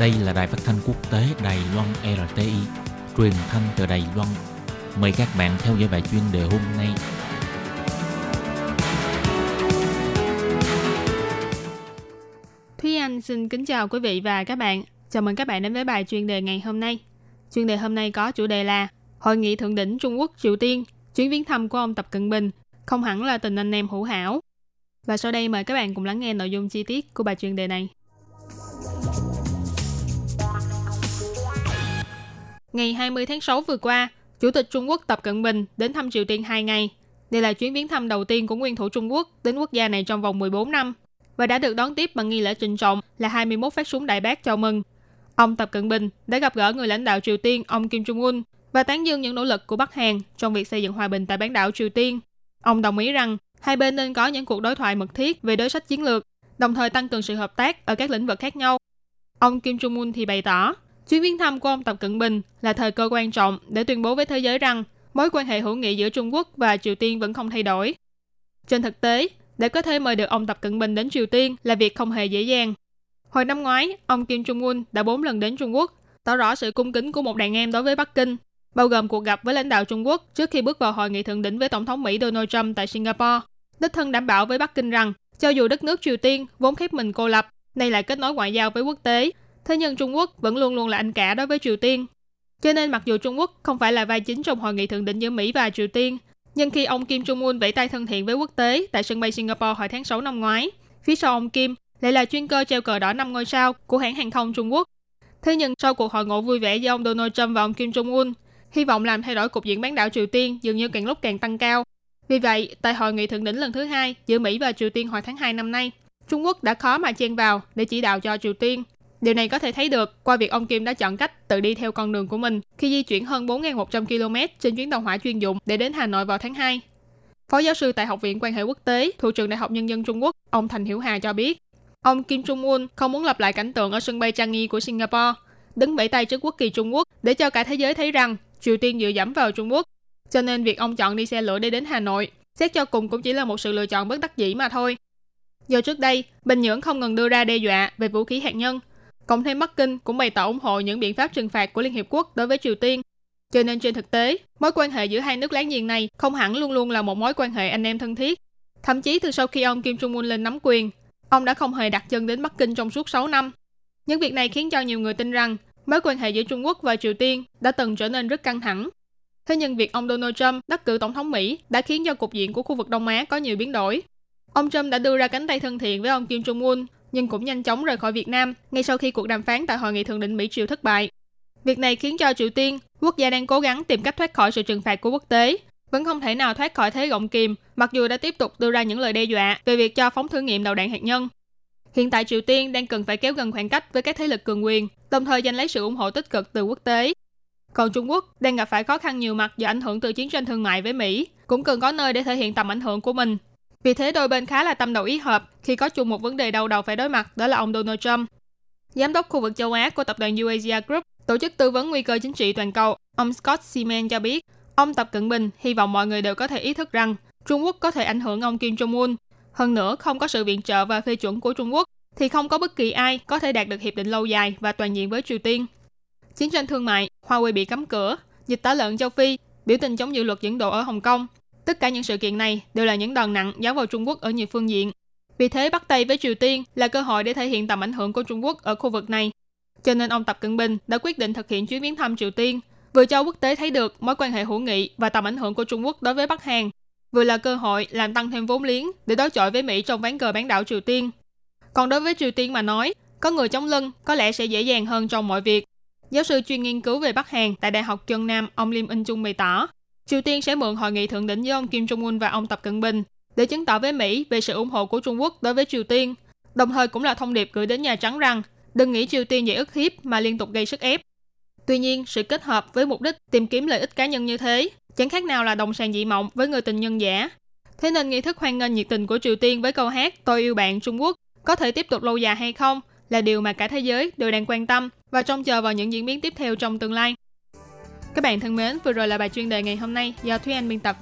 Đây là đài phát thanh quốc tế Đài Loan RTI, truyền thanh từ Đài Loan. Mời các bạn theo dõi bài chuyên đề hôm nay. Thúy Anh xin kính chào quý vị và các bạn. Chào mừng các bạn đến với bài chuyên đề ngày hôm nay. Chuyên đề hôm nay có chủ đề là Hội nghị thượng đỉnh Trung Quốc Triều Tiên, chuyến viếng thăm của ông Tập Cận Bình không hẳn là tình anh em hữu hảo. Và sau đây mời các bạn cùng lắng nghe nội dung chi tiết của bài chuyên đề này. Ngày 20 tháng 6 vừa qua, Chủ tịch Trung Quốc Tập Cận Bình đến thăm Triều Tiên 2 ngày. Đây là chuyến viếng thăm đầu tiên của nguyên thủ Trung Quốc đến quốc gia này trong vòng 14 năm và đã được đón tiếp bằng nghi lễ trịnh trọng là 21 phát súng đại bác chào mừng. Ông Tập Cận Bình đã gặp gỡ người lãnh đạo Triều Tiên ông Kim Jong Un và tán dương những nỗ lực của Bắc Hàn trong việc xây dựng hòa bình tại bán đảo Triều Tiên. Ông đồng ý rằng hai bên nên có những cuộc đối thoại mật thiết về đối sách chiến lược, đồng thời tăng cường sự hợp tác ở các lĩnh vực khác nhau. Ông Kim Jong Un thì bày tỏ, chuyến viếng thăm của ông Tập Cận Bình là thời cơ quan trọng để tuyên bố với thế giới rằng mối quan hệ hữu nghị giữa Trung Quốc và Triều Tiên vẫn không thay đổi. Trên thực tế, để có thể mời được ông Tập Cận Bình đến Triều Tiên là việc không hề dễ dàng. Hồi năm ngoái, ông Kim Jong Un đã bốn lần đến Trung Quốc, tỏ rõ sự cung kính của một đàn em đối với Bắc Kinh, bao gồm cuộc gặp với lãnh đạo Trung Quốc trước khi bước vào hội nghị thượng đỉnh với Tổng thống Mỹ Donald Trump tại Singapore. Đích thân đảm bảo với Bắc Kinh rằng, cho dù đất nước Triều Tiên vốn khép mình cô lập, nay lại kết nối ngoại giao với quốc tế, thế nhưng Trung Quốc vẫn luôn luôn là anh cả đối với Triều Tiên. Cho nên mặc dù Trung Quốc không phải là vai chính trong hội nghị thượng đỉnh giữa Mỹ và Triều Tiên, nhưng khi ông Kim Jong Un vẫy tay thân thiện với quốc tế tại sân bay Singapore hồi tháng 6 năm ngoái, phía sau ông Kim lại là chuyên cơ treo cờ đỏ năm ngôi sao của hãng hàng không Trung Quốc. Thế nhưng sau cuộc hội ngộ vui vẻ giữa ông Donald Trump và ông Kim Jong Un, hy vọng làm thay đổi cục diện bán đảo Triều Tiên dường như càng lúc càng tăng cao. Vì vậy, tại hội nghị thượng đỉnh lần thứ hai giữa Mỹ và Triều Tiên hồi tháng 2 năm nay, Trung Quốc đã khó mà chen vào để chỉ đạo cho Triều Tiên. Điều này có thể thấy được qua việc ông Kim đã chọn cách tự đi theo con đường của mình khi di chuyển hơn 4.100 km trên chuyến tàu hỏa chuyên dụng để đến Hà Nội vào tháng 2. Phó giáo sư tại Học viện Quan hệ Quốc tế, Thủ trưởng Đại học Nhân dân Trung Quốc, ông Thành Hiểu Hà cho biết, ông Kim Jong Un không muốn lặp lại cảnh tượng ở sân bay Changi của Singapore, đứng bẫy tay trước quốc kỳ Trung Quốc để cho cả thế giới thấy rằng Triều Tiên dựa dẫm vào Trung Quốc. Cho nên việc ông chọn đi xe lửa để đến Hà Nội, xét cho cùng cũng chỉ là một sự lựa chọn bất đắc dĩ mà thôi. Do trước đây, Bình Nhưỡng không ngừng đưa ra đe dọa về vũ khí hạt nhân, cộng thêm Bắc Kinh cũng bày tỏ ủng hộ những biện pháp trừng phạt của Liên Hiệp Quốc đối với Triều Tiên. Cho nên trên thực tế, mối quan hệ giữa hai nước láng giềng này không hẳn luôn luôn là một mối quan hệ anh em thân thiết. Thậm chí từ sau khi ông Kim Jong Un lên nắm quyền, ông đã không hề đặt chân đến Bắc Kinh trong suốt 6 năm. Những việc này khiến cho nhiều người tin rằng mối quan hệ giữa Trung Quốc và Triều Tiên đã từng trở nên rất căng thẳng. Thế nhưng việc ông Donald Trump đắc cử tổng thống Mỹ đã khiến cho cục diện của khu vực Đông Á có nhiều biến đổi. Ông Trump đã đưa ra cánh tay thân thiện với ông Kim Jong Un, nhưng cũng nhanh chóng rời khỏi Việt Nam ngay sau khi cuộc đàm phán tại hội nghị thượng đỉnh Mỹ Triều thất bại. Việc này khiến cho Triều Tiên, quốc gia đang cố gắng tìm cách thoát khỏi sự trừng phạt của quốc tế, vẫn không thể nào thoát khỏi thế gọng kìm, mặc dù đã tiếp tục đưa ra những lời đe dọa về việc cho phóng thử nghiệm đầu đạn hạt nhân. Hiện tại Triều Tiên đang cần phải kéo gần khoảng cách với các thế lực cường quyền, đồng thời giành lấy sự ủng hộ tích cực từ quốc tế. Còn Trung Quốc đang gặp phải khó khăn nhiều mặt do ảnh hưởng từ chiến tranh thương mại với Mỹ, cũng cần có nơi để thể hiện tầm ảnh hưởng của mình. Vì thế đôi bên khá là tâm đầu ý hợp khi có chung một vấn đề đau đầu phải đối mặt đó là ông Donald Trump. Giám đốc khu vực châu Á của tập đoàn Eurasia Group, tổ chức tư vấn nguy cơ chính trị toàn cầu, ông Scott Seaman cho biết, ông Tập Cận Bình hy vọng mọi người đều có thể ý thức rằng Trung Quốc có thể ảnh hưởng ông Kim Jong Un. Hơn nữa, không có sự viện trợ và phê chuẩn của Trung Quốc, thì không có bất kỳ ai có thể đạt được hiệp định lâu dài và toàn diện với Triều Tiên. Chiến tranh thương mại, Huawei bị cấm cửa, dịch tả lợn châu Phi, biểu tình chống dự luật dẫn độ ở Hồng Kông. Tất cả những sự kiện này đều là những đòn nặng giáng vào Trung Quốc ở nhiều phương diện. Vì thế bắt tay với Triều Tiên là cơ hội để thể hiện tầm ảnh hưởng của Trung Quốc ở khu vực này. Cho nên ông Tập Cận Bình đã quyết định thực hiện chuyến viếng thăm Triều Tiên, vừa cho quốc tế thấy được mối quan hệ hữu nghị và tầm ảnh hưởng của Trung Quốc đối với Bắc Hàn, vừa là cơ hội làm tăng thêm vốn liếng để đối chọi với Mỹ trong ván cờ bán đảo Triều Tiên. Còn đối với Triều Tiên mà nói, có người chống lưng có lẽ sẽ dễ dàng hơn trong mọi việc. Giáo sư chuyên nghiên cứu về Bắc Hàn tại Đại học Chân Nam ông Lim In Chung bày tỏ, Triều Tiên sẽ mượn hội nghị thượng đỉnh với ông Kim Jong Un và ông Tập Cận Bình để chứng tỏ với Mỹ về sự ủng hộ của Trung Quốc đối với Triều Tiên, đồng thời cũng là thông điệp gửi đến Nhà Trắng rằng đừng nghĩ Triều Tiên dễ ức hiếp mà liên tục gây sức ép. Tuy nhiên, sự kết hợp với mục đích tìm kiếm lợi ích cá nhân như thế chẳng khác nào là đồng sàng dị mộng với người tình nhân giả. Thế nên nghi thức hoan nghênh nhiệt tình của Triều Tiên với câu hát Tôi yêu bạn Trung Quốc có thể tiếp tục lâu dài hay không là điều mà cả thế giới đều đang quan tâm và trông chờ vào những diễn biến tiếp theo trong tương lai. Các bạn thân mến, vừa rồi là bài chuyên đề ngày hôm nay do Thúy Anh biên tập